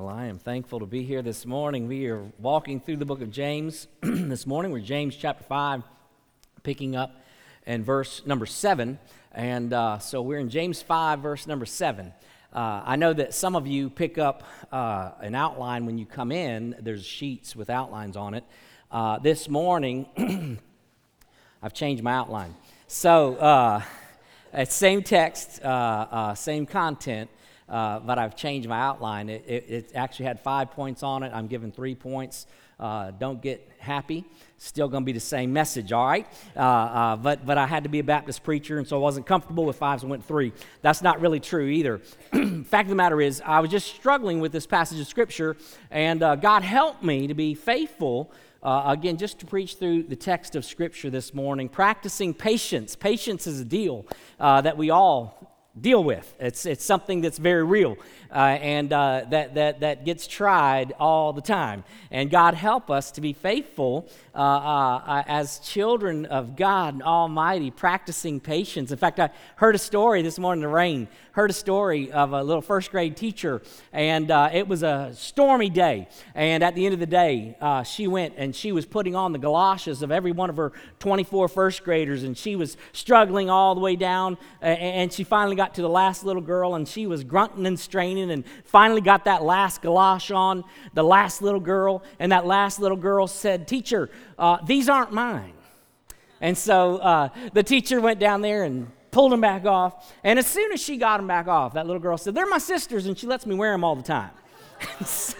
Well, I am thankful to be here this morning. We are walking through the book of James this morning. We're James chapter 5, picking up in verse number 7. And uh, so we're in James 5, verse number 7. Uh, I know that some of you pick up uh, an outline when you come in, there's sheets with outlines on it. Uh, this morning, I've changed my outline. So, uh, same text, uh, same content uh, but I've changed my outline. It, it, it, actually had five points on it. I'm giving three points. Uh, don't get happy. Still going to be the same message, all right? Uh, uh, but, but I had to be a Baptist preacher, and so I wasn't comfortable with five, so I went three. That's not really true either. Fact of the matter is, I was just struggling with this passage of Scripture, and uh, God helped me to be faithful. Uh, again, just to preach through the text of Scripture this morning, practicing patience. Patience is a deal uh, that we all deal with. It's, it's something that's very real uh, and uh, that, that, that gets tried all the time. And God help us to be faithful uh, uh as children of God and Almighty, practicing patience. In fact, I heard a story this morning in the rain, heard a story of a little first grade teacher, and uh, it was a stormy day. And at the end of the day, uh, she went and she was putting on the galoshes of every one of her 24 first graders, and she was struggling all the way down. And she finally got to the last little girl, and she was grunting and straining and finally got that last galosh on, the last little girl, and that last little girl said, Teacher, uh, these aren't mine. And so uh, the teacher went down there and pulled them back off. And as soon as she got them back off, that little girl said, They're my sisters, and she lets me wear them all the time. so,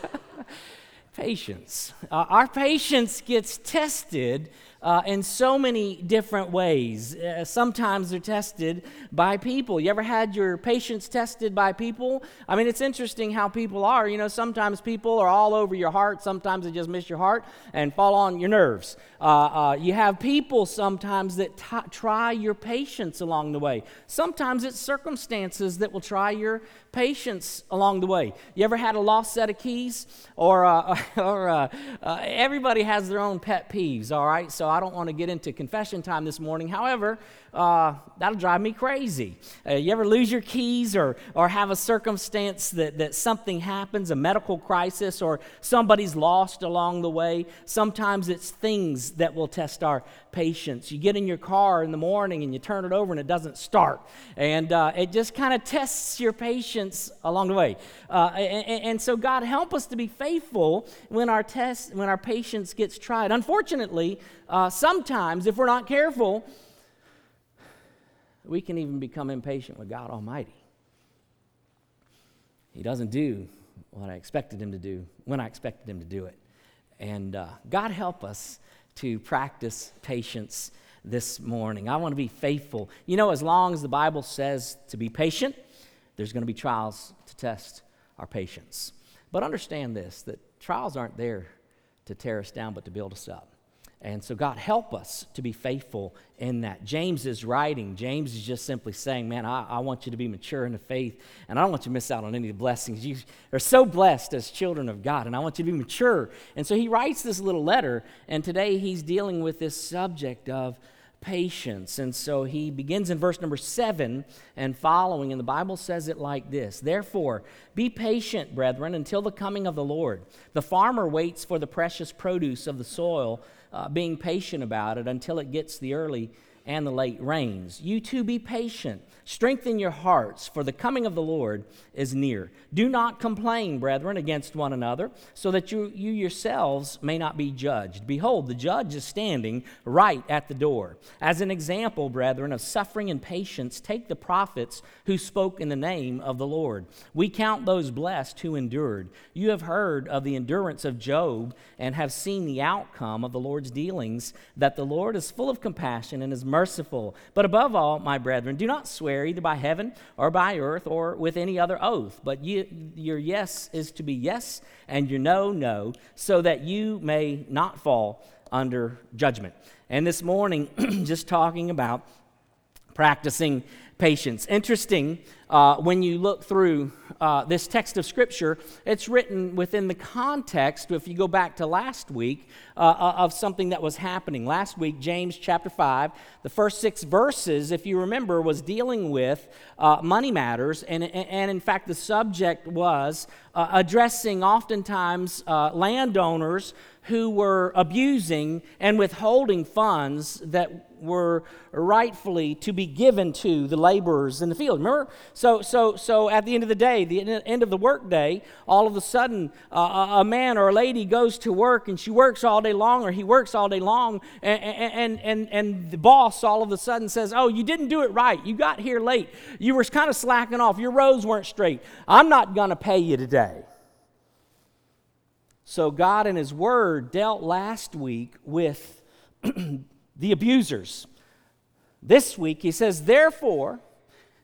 patience. Uh, our patience gets tested uh, in so many different ways. Uh, sometimes they're tested by people. You ever had your patience tested by people? I mean, it's interesting how people are. You know, sometimes people are all over your heart, sometimes they just miss your heart and fall on your nerves. Uh, uh you have people sometimes that t- try your patience along the way. Sometimes it's circumstances that will try your patience along the way. You ever had a lost set of keys? Or, uh, or uh, uh, everybody has their own pet peeves, all right? So I don't want to get into confession time this morning. However, uh, that'll drive me crazy. Uh, you ever lose your keys or, or have a circumstance that, that something happens, a medical crisis, or somebody's lost along the way? Sometimes it's things that will test our patience. You get in your car in the morning and you turn it over and it doesn't start. And uh, it just kind of tests your patience along the way. Uh, and, and, so, God, help us to be faithful when our test, when our patience gets tried. Unfortunately, uh, sometimes, if we're not careful, we can even become impatient with God Almighty. He doesn't do what I expected him to do when I expected him to do it. And uh, God help us to practice patience this morning. I want to be faithful. You know, as long as the Bible says to be patient, there's going to be trials to test our patience. But understand this that trials aren't there to tear us down, but to build us up. And so, God, help us to be faithful in that. James is writing. James is just simply saying, Man, I, I, want you to be mature in the faith, and I don't want you to miss out on any of the blessings. You are so blessed as children of God, and I want you to be mature. And so, he writes this little letter, and today he's dealing with this subject of patience. And so he begins in verse number seven and following, and the Bible says it like this Therefore, be patient, brethren, until the coming of the Lord. The farmer waits for the precious produce of the soil uh, being patient about it until it gets the early and the late rains. You too be patient. Strengthen your hearts, for the coming of the Lord is near. Do not complain, brethren, against one another, so that you, you yourselves may not be judged. Behold, the judge is standing right at the door. As an example, brethren, of suffering and patience, take the prophets who spoke in the name of the Lord. We count those blessed who endured. You have heard of the endurance of Job and have seen the outcome of the Lord's dealings, that the Lord is full of compassion and is merciful. But above all, my brethren, do not swear either by heaven or by earth or with any other oath, but you, your yes is to be yes and your no, no, so that you may not fall under judgment. And this morning, just talking about practicing patience. Interesting, uh, when you look through uh, this text of Scripture, it's written within the context, if you go back to last week, uh, uh of something that was happening. Last week, James chapter 5, the first six verses, if you remember, was dealing with uh, money matters. And, and in fact, the subject was uh, addressing oftentimes landowners who were abusing and withholding funds that were rightfully to be given to the laborers in the field. Remember? So, so, so at the end of the day, the end of the workday, all of a sudden, uh, a man or a lady goes to work and she works all day long, or he works all day long, and, and, and, and the boss all of a sudden says, Oh, you didn't do it right. You got here late. You were kind of slacking off. Your rows weren't straight. I'm not going to pay you today. So, God in His Word dealt last week with the abusers. This week, He says, therefore,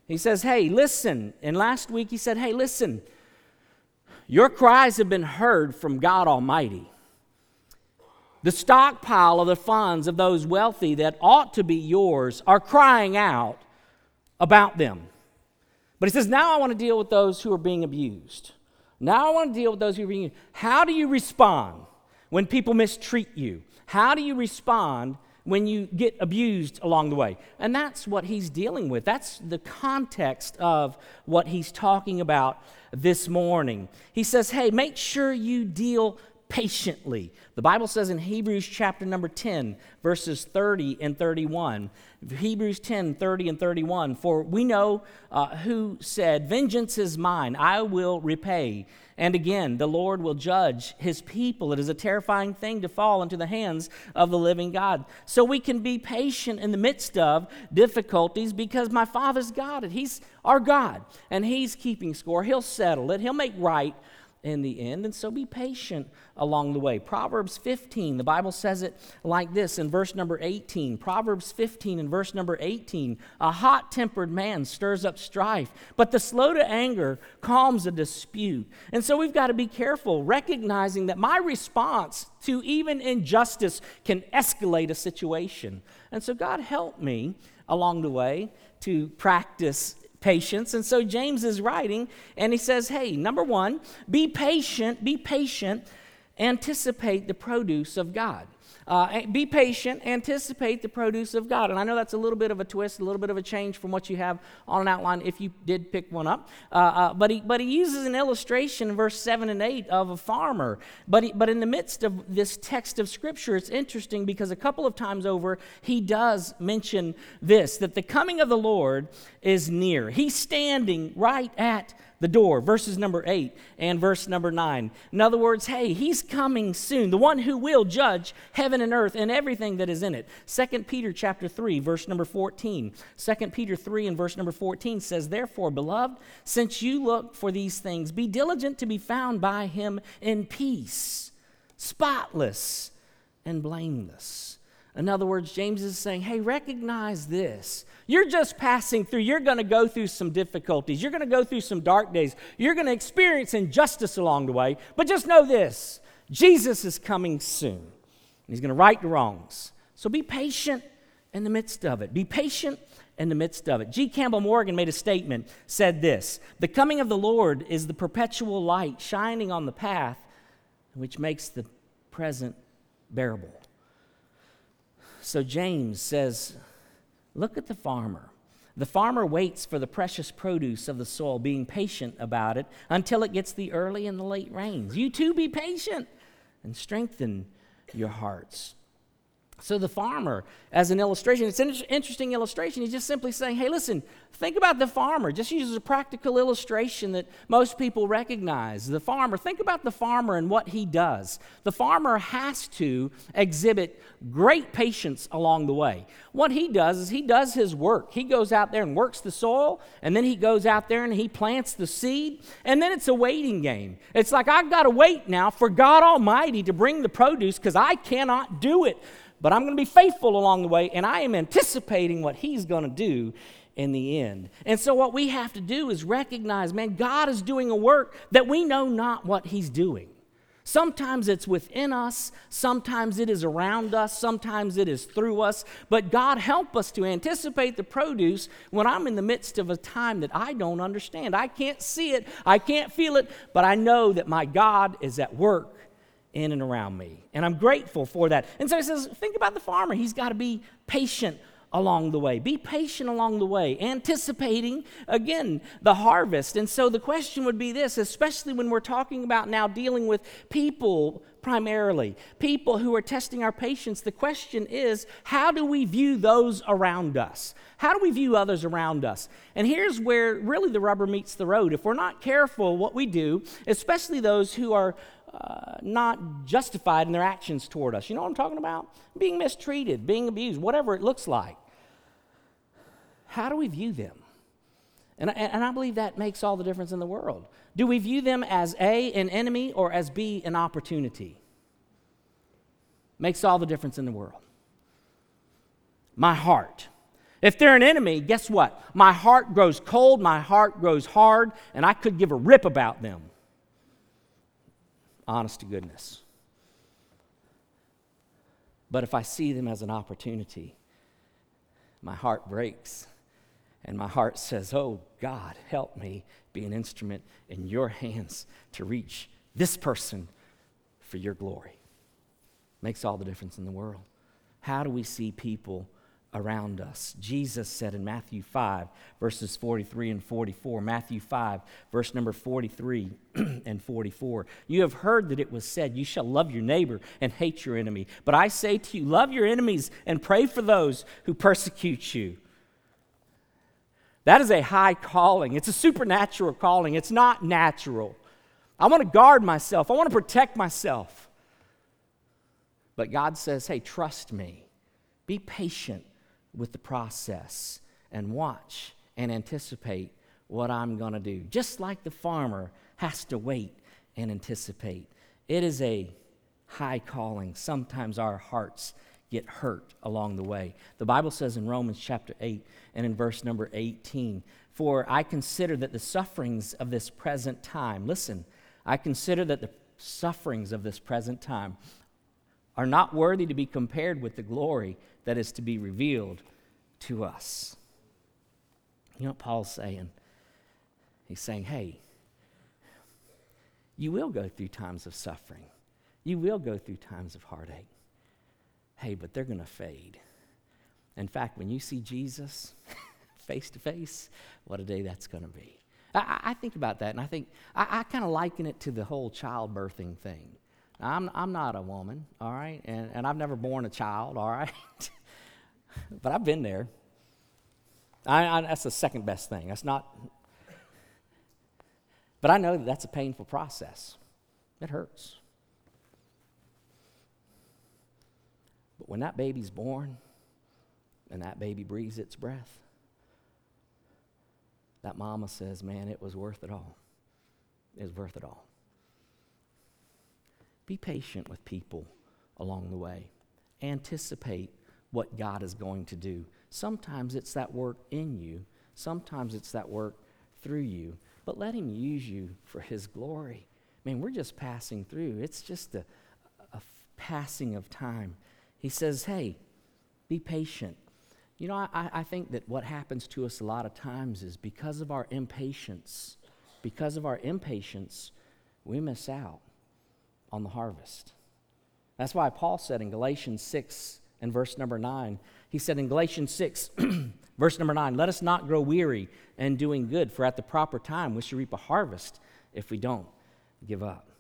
He says, hey, listen. And last week, He said, hey, listen, your cries have been heard from God Almighty. The stockpile of the funds of those wealthy that ought to be yours are crying out about them. But he says, Now I want to deal with those who are being abused. Now I want to deal with those who are being. How do you respond when people mistreat you? How do you respond when you get abused along the way? And that's what he's dealing with. That's the context of what he's talking about this morning. He says, hey, make sure you deal patiently. The Bible says in Hebrews chapter number 10, verses 30 and 31. Hebrews 10, 30 and 31. For we know uh, who said, Vengeance is mine, I will repay. And again, the Lord will judge his people. It is a terrifying thing to fall into the hands of the living God. So we can be patient in the midst of difficulties because my Father's God, it. He's our God, and He's keeping score. He'll settle it, He'll make right in the end. And so be patient along the way. Proverbs 15, the Bible says it like this in verse number 18. Proverbs 15 and verse number 18 A hot tempered man stirs up strife, but the slow to anger calms a dispute. And so we've got to be careful, recognizing that my response to even injustice can escalate a situation. And so, God help me along the way to practice patience. And so James is writing and he says, hey, number one, be patient, be patient, anticipate the produce of God. Uh, be patient, anticipate the produce of God. And I know that's a little bit of a twist, a little bit of a change from what you have on an outline if you did pick one up. Uh, uh, but, he, but he uses an illustration in verse 7 and 8 of a farmer. But, he, but in the midst of this text of Scripture, it's interesting because a couple of times over, he does mention this that the coming of the Lord is near. He's standing right at the door, verses number 8 and verse number 9. In other words, hey, he's coming soon, the one who will judge heaven and earth and everything that is in it. 2 Peter chapter 3, verse number 14. 2 Peter 3 and verse number 14 says, Therefore, beloved, since you look for these things, be diligent to be found by him in peace, spotless and blameless. In other words, James is saying, hey, recognize this you're just passing through. You're going to go through some difficulties. You're going to go through some dark days. You're going to experience injustice along the way. But just know this Jesus is coming soon. and He's going to right the wrongs. So be patient in the midst of it. Be patient in the midst of it. G. Campbell Morgan made a statement, said this The coming of the Lord is the perpetual light shining on the path which makes the present bearable. So James says, Look at the farmer. The farmer waits for the precious produce of the soil, being patient about it until it gets the early and the late rains. You too be patient and strengthen your hearts. So, the farmer, as an illustration, it's an interesting illustration. He's just simply saying, hey, listen, think about the farmer. Just use a practical illustration that most people recognize. The farmer, think about the farmer and what he does. The farmer has to exhibit great patience along the way. What he does is he does his work. He goes out there and works the soil, and then he goes out there and he plants the seed, and then it's a waiting game. It's like, I've got to wait now for God Almighty to bring the produce because I cannot do it but I'm going to be faithful along the way, and I am anticipating what He's going to do in the end. And so, what we have to do is recognize, man, God is doing a work that we know not what He's doing. Sometimes it's within us, sometimes it is around us, sometimes it is through us. But God, help us to anticipate the produce when I'm in the midst of a time that I don't understand. I can't see it, I can't feel it, but I know that my God is at work in and around me. And I'm grateful for that. And so he says, think about the farmer. He's got to be patient along the way. Be patient along the way, anticipating, again, the harvest. And so the question would be this, especially when we're talking about now dealing with people primarily, people who are testing our patience. The question is, how do we view those around us? How do we view others around us? And here's where really the rubber meets the road. If we're not careful what we do, especially those who are uh, not justified in their actions toward us. You know what I'm talking about? Being mistreated, being abused, whatever it looks like. How do we view them? And, and I believe that makes all the difference in the world. Do we view them as A, an enemy, or as B, an opportunity? Makes all the difference in the world. My heart. If they're an enemy, guess what? My heart grows cold, my heart grows hard, and I could give a rip about them honest to goodness. But if I see them as an opportunity, my heart breaks and my heart says, Oh God, help me be an instrument in your hands to reach this person for your glory. Makes all the difference in the world. How do we see people around us. Jesus said in Matthew 5, verses 43 and 44, Matthew 5, verse number 43 and 44, you have heard that it was said, You shall love your neighbor and hate your enemy. But I say to you, love your enemies and pray for those who persecute you. That is a high calling. It's a supernatural calling. It's not natural. I want to guard myself, I want to protect myself. But God says, Hey, trust me. Be patient with the process and watch and anticipate what I'm going to do. Just like the farmer has to wait and anticipate. It is a high calling. Sometimes our hearts get hurt along the way. The Bible says in Romans chapter 8 and in verse number 18, For I consider that the sufferings of this present time, listen, I consider that the sufferings of this present time are not worthy to be compared with the glory that is to be revealed to us. You know what Paul's saying? He's saying, hey, you will go through times of suffering. You will go through times of heartache. Hey, but they're going to fade. In fact, when you see Jesus face to face, what a day that's going to be. I, I, think about that and I think, I, I kind of liken it to the whole childbirthing thing. I'm, I'm not a woman, all right, and, and I've never born a child, all right. but I've been there. I, I, that's the second best thing. That's not. But I know that that's a painful process. It hurts. But when that baby's born and that baby breathes its breath, that mama says, Man, it was worth it all. It was worth it all. Be patient with people along the way. Anticipate what God is going to do. Sometimes it's that work in you, sometimes it's that work through you, but let Him use you for His glory. I mean, we're just passing through. It's just a, passing of time. He says, hey, be patient. You know, I, I think that what happens to us a lot of times is because of our impatience, because of our impatience, we miss out on the harvest. That's why Paul said in Galatians 6 and verse number 9, he said in Galatians 6, verse number 9, let us not grow weary in doing good, for at the proper time we shall reap a harvest if we don't give up.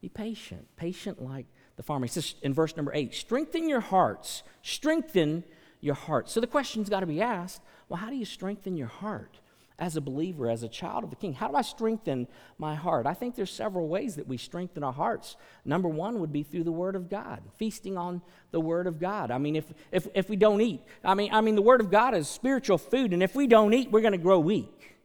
Be patient, patient like the farmer. He says in verse number 8, strengthen your hearts, strengthen your hearts. So the question's got to be asked well, how do you strengthen your heart? As a believer, as a child of the King? How do I strengthen my heart? I think there's several ways that we strengthen our hearts. Number one would be through the Word of God, feasting on the Word of God. I mean, if, if, if we don't eat, I mean, I mean, the Word of God is spiritual food, and if we don't eat, we're going to grow weak.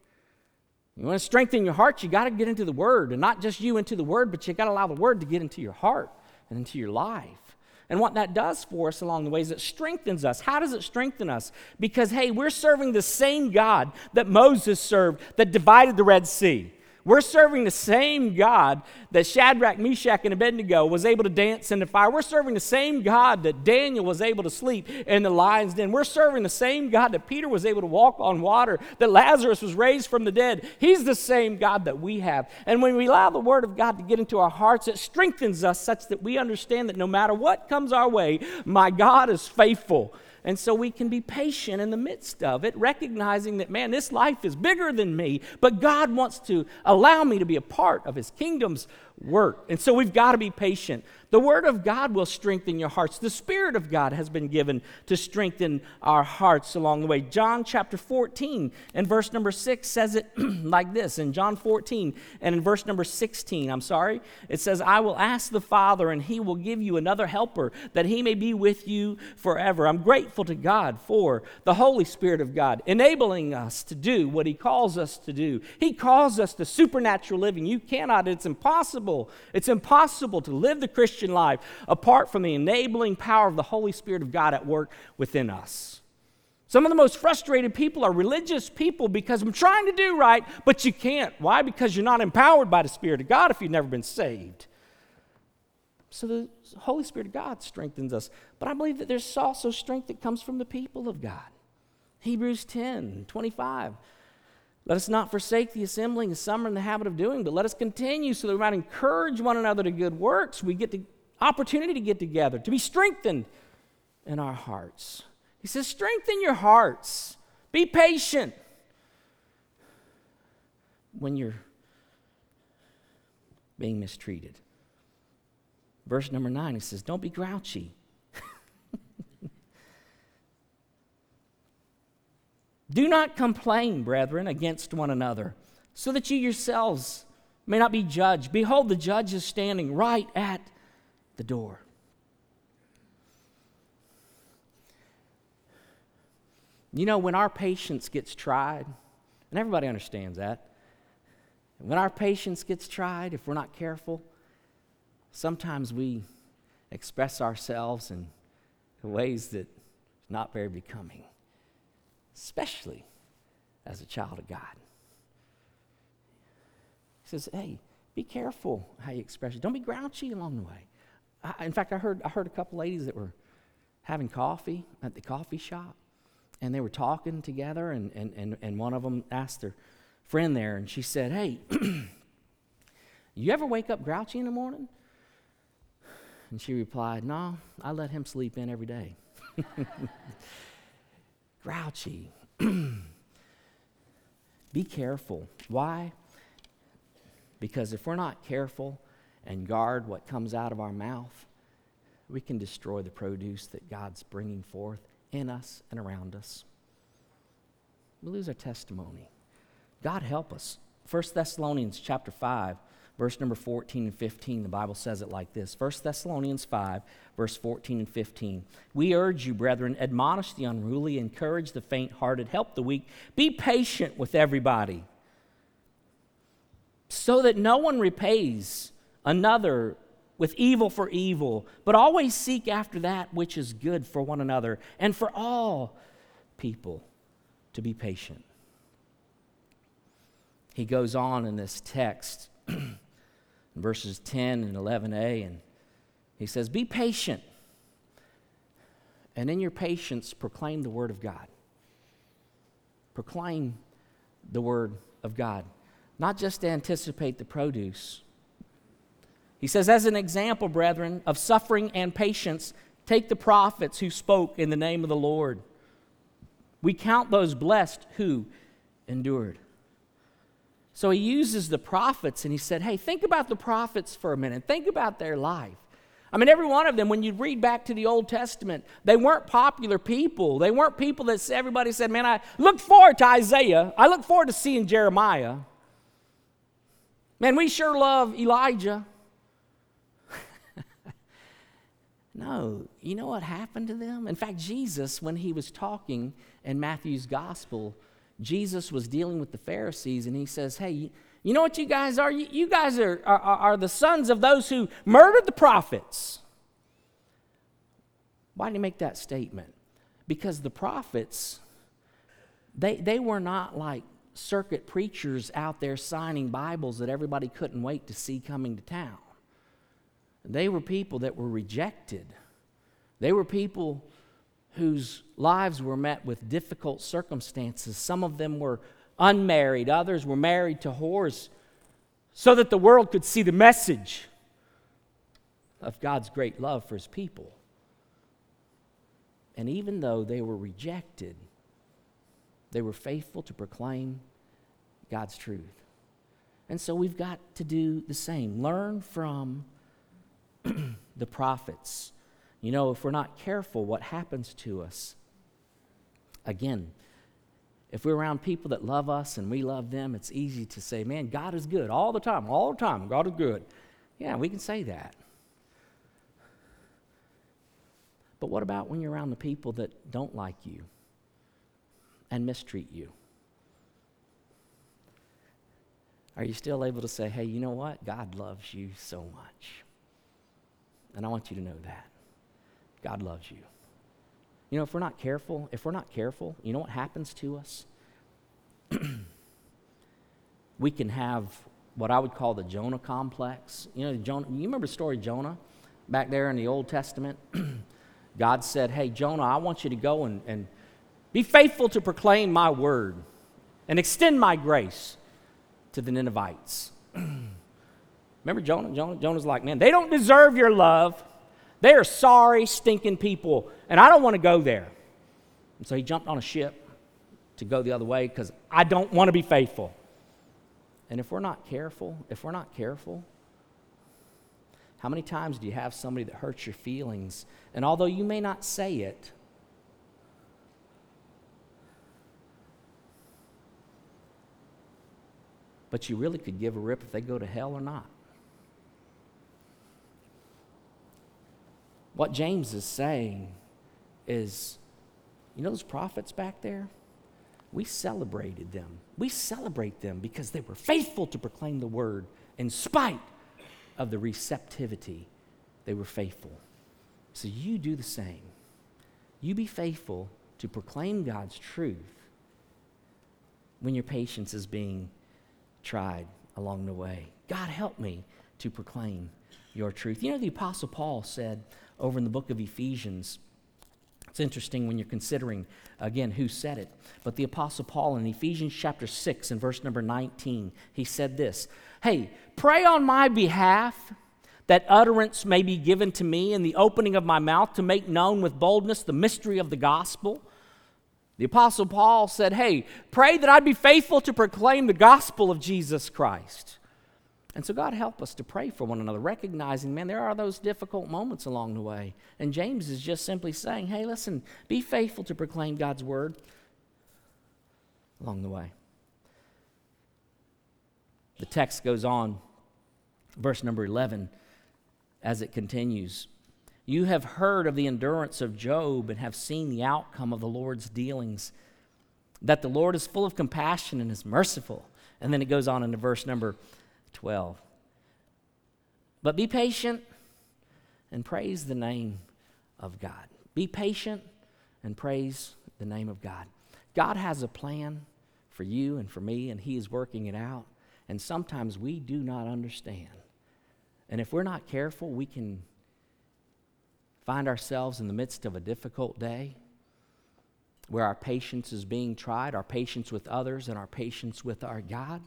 You want to strengthen your heart, you got to get into the Word, and not just you into the Word, but you got to allow the Word to get into your heart and into your life. And what that does for us along the way is it strengthens us. How does it strengthen us? Because, hey, we're serving the same God that Moses served that divided the Red Sea. We're serving the same God that Shadrach, Meshach, and Abednego was able to dance in the fire. We're serving the same God that Daniel was able to sleep in the lion's den. We're serving the same God that Peter was able to walk on water, that Lazarus was raised from the dead. He's the same God that we have. And when we allow the Word of God to get into our hearts, it strengthens us such that we understand that no matter what comes our way, my God is faithful. And so we can be patient in the midst of it, recognizing that, man, this life is bigger than me, but God wants to allow me to be a part of His kingdom's work. And so we've got to be patient. The Word of God will strengthen your hearts. The Spirit of God has been given to strengthen our hearts along the way. John chapter 14 and verse number 6 says it like this. In John 14 and in verse number 16, I'm sorry, it says, I will ask the Father, and he will give you another helper that he may be with you forever. I'm grateful to God for the Holy Spirit of God enabling us to do what he calls us to do. He calls us to supernatural living. You cannot, it's impossible. It's impossible to live the Christian Christian life apart from the enabling power of the Holy Spirit of God at work within us. Some of the most frustrated people are religious people because I'm trying to do right, but you can't. Why? Because you're not empowered by the Spirit of God if you've never been saved. So the Holy Spirit of God strengthens us. But I believe that there's also strength that comes from the people of God. Hebrews 10 25. Let us not forsake the assembling as some are in the habit of doing, but let us continue so that we might encourage one another to good works. We get the opportunity to get together, to be strengthened in our hearts. He says, strengthen your hearts. Be patient when you're being mistreated. Verse number nine, he says, Don't be grouchy. Do not complain, brethren, against one another, so that you yourselves may not be judged. Behold, the judge is standing right at the door. You know, when our patience gets tried, and everybody understands that, when our patience gets tried, if we're not careful, sometimes we express ourselves in ways that not very becoming especially as a child of God. He says, hey, be careful how you express it. Don't be grouchy along the way. I, in fact, I heard, I heard a couple ladies that were having coffee at the coffee shop, and they were talking together, and, and, and, and one of them asked their friend there, and she said, hey, you ever wake up grouchy in the morning? And she replied, no, I let him sleep in every day. grouchy. Be careful. Why? Because if we're not careful and guard what comes out of our mouth, we can destroy the produce that God's bringing forth in us and around us. We lose our testimony. God help us. 1 Thessalonians chapter 5 verse number 14 and 15, the Bible says it like this 1 Thessalonians 5, verse 14 and 15. We urge you, brethren, admonish the unruly, encourage the faint hearted, help the weak, be patient with everybody, so that no one repays another with evil for evil, but always seek after that which is good for one another and for all people to be patient. He goes on in this text verses 10 and 11a, and he says, Be patient, and in your patience, proclaim the word of God. Proclaim the word of God, not just to anticipate the produce. He says, As an example, brethren, of suffering and patience, take the prophets who spoke in the name of the Lord. We count those blessed who endured. So he uses the prophets and he said, Hey, think about the prophets for a minute. Think about their life. I mean, every one of them, when you read back to the Old Testament, they weren't popular people. They weren't people that everybody said, Man, I look forward to Isaiah. I look forward to seeing Jeremiah. Man, we sure love Elijah. no, you know what happened to them? In fact, Jesus, when he was talking in Matthew's gospel, Jesus was dealing with the Pharisees and he says, Hey, you know what you guys are? You, guys are, are, are the sons of those who murdered the prophets. Why did he make that statement? Because the prophets, they, they were not like circuit preachers out there signing Bibles that everybody couldn't wait to see coming to town. They were people that were rejected. They were people whose lives were met with difficult circumstances. Some of them were unmarried, others were married to whores, so that the world could see the message of God's great love for his people. And even though they were rejected, they were faithful to proclaim God's truth. And so we've got to do the same. Learn from the prophets. You know, if we're not careful, what happens to us? Again, if we're around people that love us and we love them, it's easy to say, man, God is good all the time, all the time. God is good. Yeah, we can say that. But what about when you're around the people that don't like you and mistreat you? Are you still able to say, hey, you know what? God loves you so much. And I want you to know that. God loves you. You know, if we're not careful, if we're not careful, you know what happens to us? we can have what I would call the Jonah complex. You know, Jonah, you remember the story of Jonah back there in the Old Testament? God said, Hey, Jonah, I want you to go and, and be faithful to proclaim my word and extend my grace to the Ninevites. Remember Jonah? Jonah? Jonah's like, Man, they don't deserve your love. They are sorry, stinking people, and I don't want to go there. And so he jumped on a ship to go the other way because I don't want to be faithful. And if we're not careful, if we're not careful, how many times do you have somebody that hurts your feelings? And although you may not say it, but you really could give a rip if they go to hell or not. What James is saying is, you know those prophets back there? We celebrated them. We celebrate them because they were faithful to proclaim the word in spite of the receptivity. They were faithful. So you do the same. You be faithful to proclaim God's truth when your patience is being tried along the way. God, help me to proclaim your truth. You know, the Apostle Paul said, over in the book of Ephesians. It's interesting when you're considering, again, who said it. But the Apostle Paul in Ephesians chapter 6 and verse number 19, he said this Hey, pray on my behalf that utterance may be given to me in the opening of my mouth to make known with boldness the mystery of the gospel. The Apostle Paul said, Hey, pray that I'd be faithful to proclaim the gospel of Jesus Christ. And so, God, help us to pray for one another, recognizing, man, there are those difficult moments along the way. And James is just simply saying, hey, listen, be faithful to proclaim God's word along the way. The text goes on, verse number 11, as it continues. You have heard of the endurance of Job and have seen the outcome of the Lord's dealings, that the Lord is full of compassion and is merciful. And then it goes on into verse number 12. But be patient and praise the name of God. Be patient and praise the name of God. God has a plan for you and for me, and He is working it out. And sometimes we do not understand. And if we're not careful, we can find ourselves in the midst of a difficult day where our patience is being tried, our patience with others, and our patience with our God.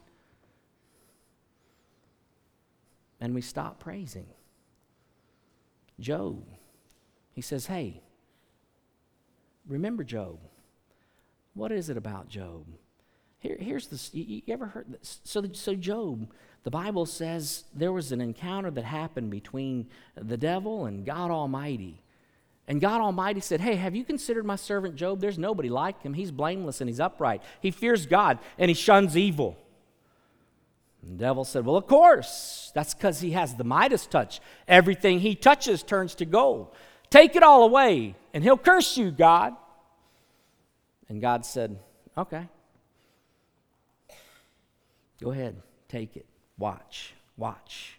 And we stop praising. Job, he says, Hey, remember Job. What is it about Job? Here, here's this. You, you ever heard this? So, so Job, the Bible says there was an encounter that happened between the devil and God Almighty. And God Almighty said, Hey, have you considered my servant Job? There's nobody like him. He's blameless and he's upright. He fears God and he shuns evil. The devil said, Well, of course. That's because he has the Midas touch. Everything he touches turns to gold. Take it all away, and he'll curse you, God. And God said, Okay. Go ahead, take it. Watch, watch.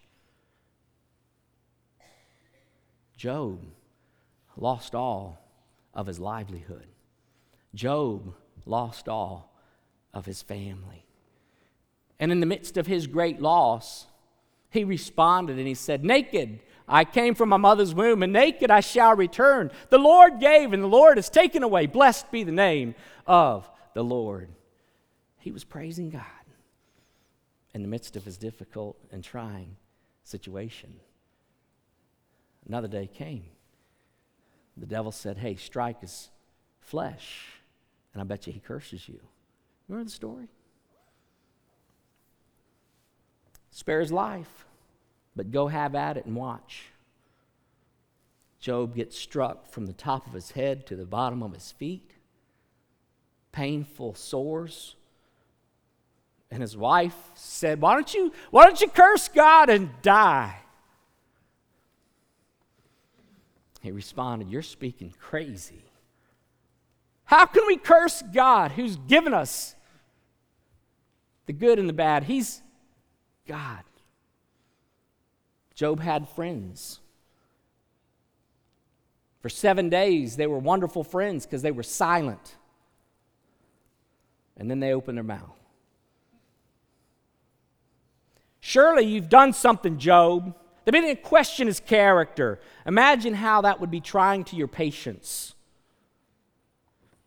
Job lost all of his livelihood. Job lost all of his family. And in the midst of his great loss, he responded and he said, Naked I came from my mother's womb, and naked I shall return. The Lord gave, and the Lord has taken away. Blessed be the name of the Lord. He was praising God in the midst of his difficult and trying situation. Another day came. The devil said, Hey, strike his flesh. And I bet you he curses you. Remember the story? Spare his life, but go have at it and watch. Job gets struck from the top of his head to the bottom of his feet, painful sores. And his wife said, Why don't you, why don't you curse God and die? He responded, You're speaking crazy. How can we curse God who's given us the good and the bad? He's God. Job had friends. For seven days, they were wonderful friends because they were silent. And then they opened their mouth. Surely you've done something, Job. They to question his character. Imagine how that would be trying to your patience.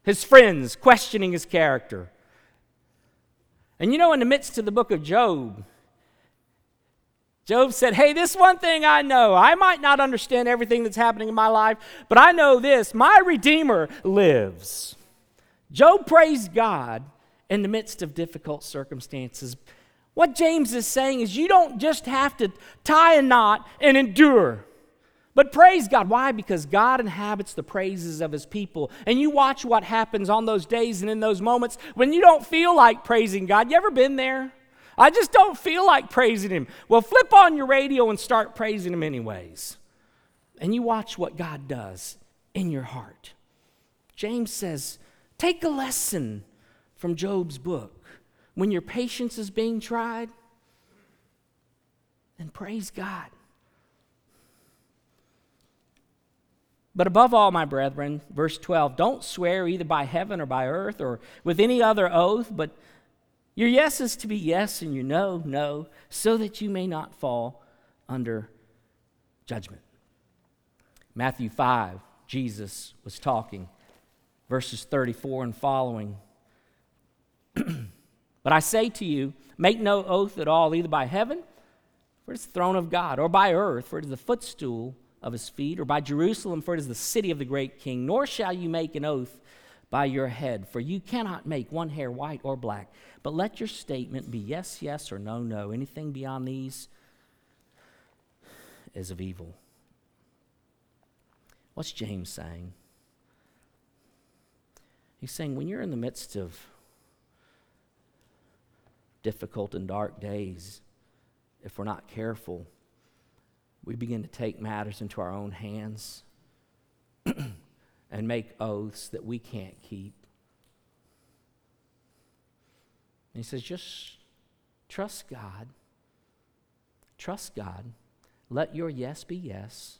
His friends questioning his character. And you know, in the midst of the book of Job, Job said, Hey, this one thing I know. I might not understand everything that's happening in my life, but I know this my Redeemer lives. Job praised God in the midst of difficult circumstances. What James is saying is you don't just have to tie a knot and endure. But praise God. Why? Because God inhabits the praises of his people. And you watch what happens on those days and in those moments when you don't feel like praising God. You ever been there? I just don't feel like praising him. Well, flip on your radio and start praising him anyways. And you watch what God does in your heart. James says, take a lesson from Job's book when your patience is being tried, then praise God. But above all, my brethren, verse 12, don't swear either by heaven or by earth or with any other oath, but your yes is to be yes and your no, no, so that you may not fall under judgment. Matthew 5, Jesus was talking, verses 34 and following. But I say to you, make no oath at all, either by heaven, for it is the throne of God, or by earth, for it is the footstool of his feet, or by Jerusalem, for it is the city of the great king. Nor shall you make an oath by your head, for you cannot make one hair white or black. But let your statement be yes, yes, or no, no. Anything beyond these is of evil. What's James saying? He's saying when you're in the midst of difficult and dark days, if we're not careful, we begin to take matters into our own hands and make oaths that we can't keep. And he says, just trust God. Trust God. Let your yes be yes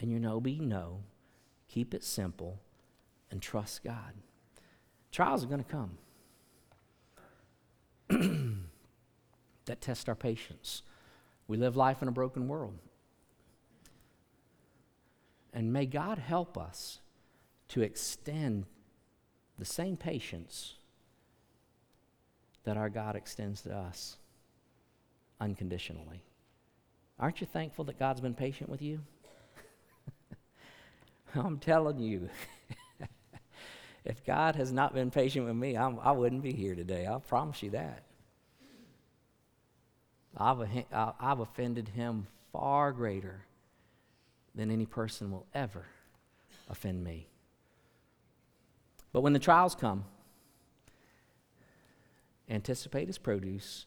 and your no be no. Keep it simple and trust God. Trials are going to come. that test our patience. We live life in a broken world. And may God help us to extend the same patience that our God extends to us unconditionally. Aren't you thankful that God's been patient with you? I'm telling you, if God has not been patient with me, I'm, I would not be here today. I'll promise you that. I've, I've offended him far greater than any person will ever offend me. But when the trials come, anticipate his produce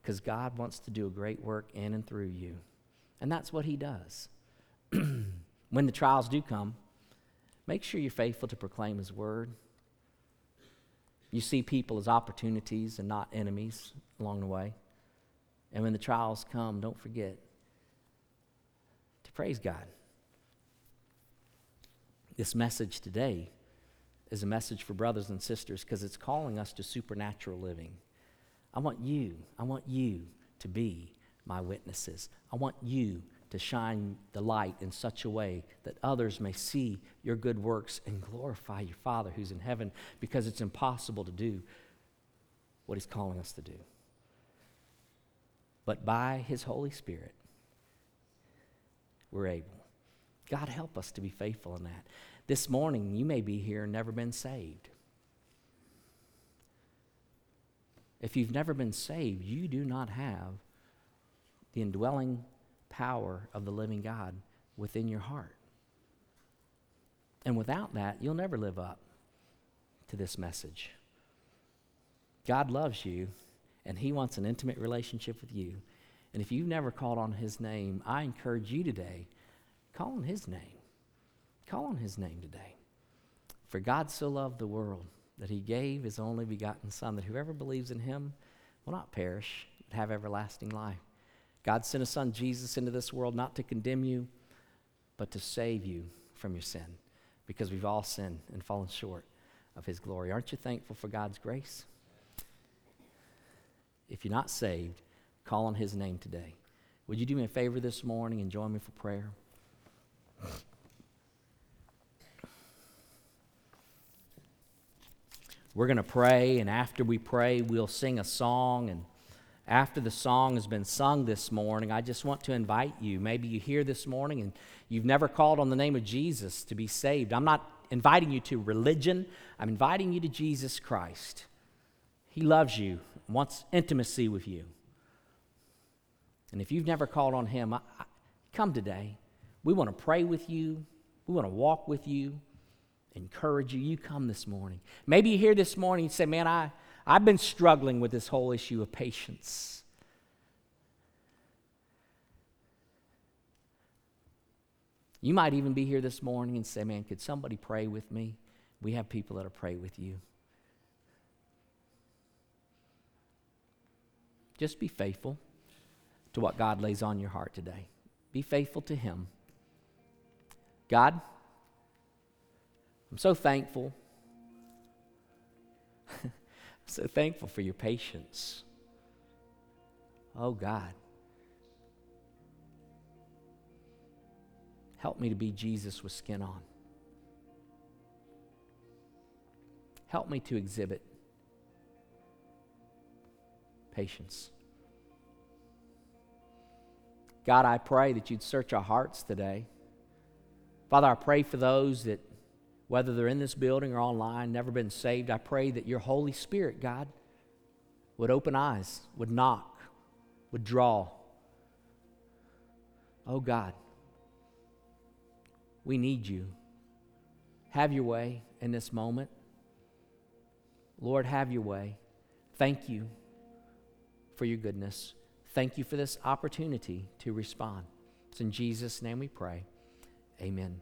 because God wants to do a great work in and through you. And that's what he does. when the trials do come, make sure you're faithful to proclaim his word. You see people as opportunities and not enemies along the way. And when the trials come, don't forget to praise God. This message today is a message for brothers and sisters because it's calling us to supernatural living. I want you, I want you to be my witnesses. I want you to shine the light in such a way that others may see your good works and glorify your Father who's in heaven because it's impossible to do what He's calling us to do. But by His Holy Spirit, we're able. God, help us to be faithful in that. This morning, you may be here and never been saved. If you've never been saved, you do not have the indwelling power of the living God within your heart. And without that, you'll never live up to this message. God loves you, and He wants an intimate relationship with you. And if you've never called on His name, I encourage you today call on His name. Call on His name today. For God so loved the world that He gave His only begotten Son, that whoever believes in Him will not perish, but have everlasting life. God sent His Son Jesus into this world not to condemn you, but to save you from your sin, because we've all sinned and fallen short of His glory. Aren't you thankful for God's grace? If you're not saved, call on His name today. Would you do me a favor this morning and join me for prayer? We're going to pray, and after we pray, we'll sing a song. And after the song has been sung this morning, I just want to invite you. Maybe you hear this morning and you've never called on the name of Jesus to be saved. I'm not inviting you to religion, I'm inviting you to Jesus Christ. He loves you, wants intimacy with you. And if you've never called on Him, I, I, come today. We want to pray with you, we want to walk with you, encourage you. You come this morning. Maybe you hear this morning and say, Man, I, I've been struggling with this whole issue of patience. You might even be here this morning and say, Man, could somebody pray with me? We have people that'll pray with you. Just be faithful to what God lays on your heart today. Be faithful to Him. God, I'm so thankful. so thankful for your patience. Oh, God. Help me to be Jesus with skin on. Help me to exhibit patience. God, I pray that you'd search our hearts today. Father, I pray for those that, whether they're in this building or online, never been saved, I pray that your Holy Spirit, God, would open eyes, would knock, would draw. Oh, God, we need you. Have your way in this moment. Lord, have your way. Thank you for your goodness. Thank you for this opportunity to respond. It's in Jesus' name we pray. Amen.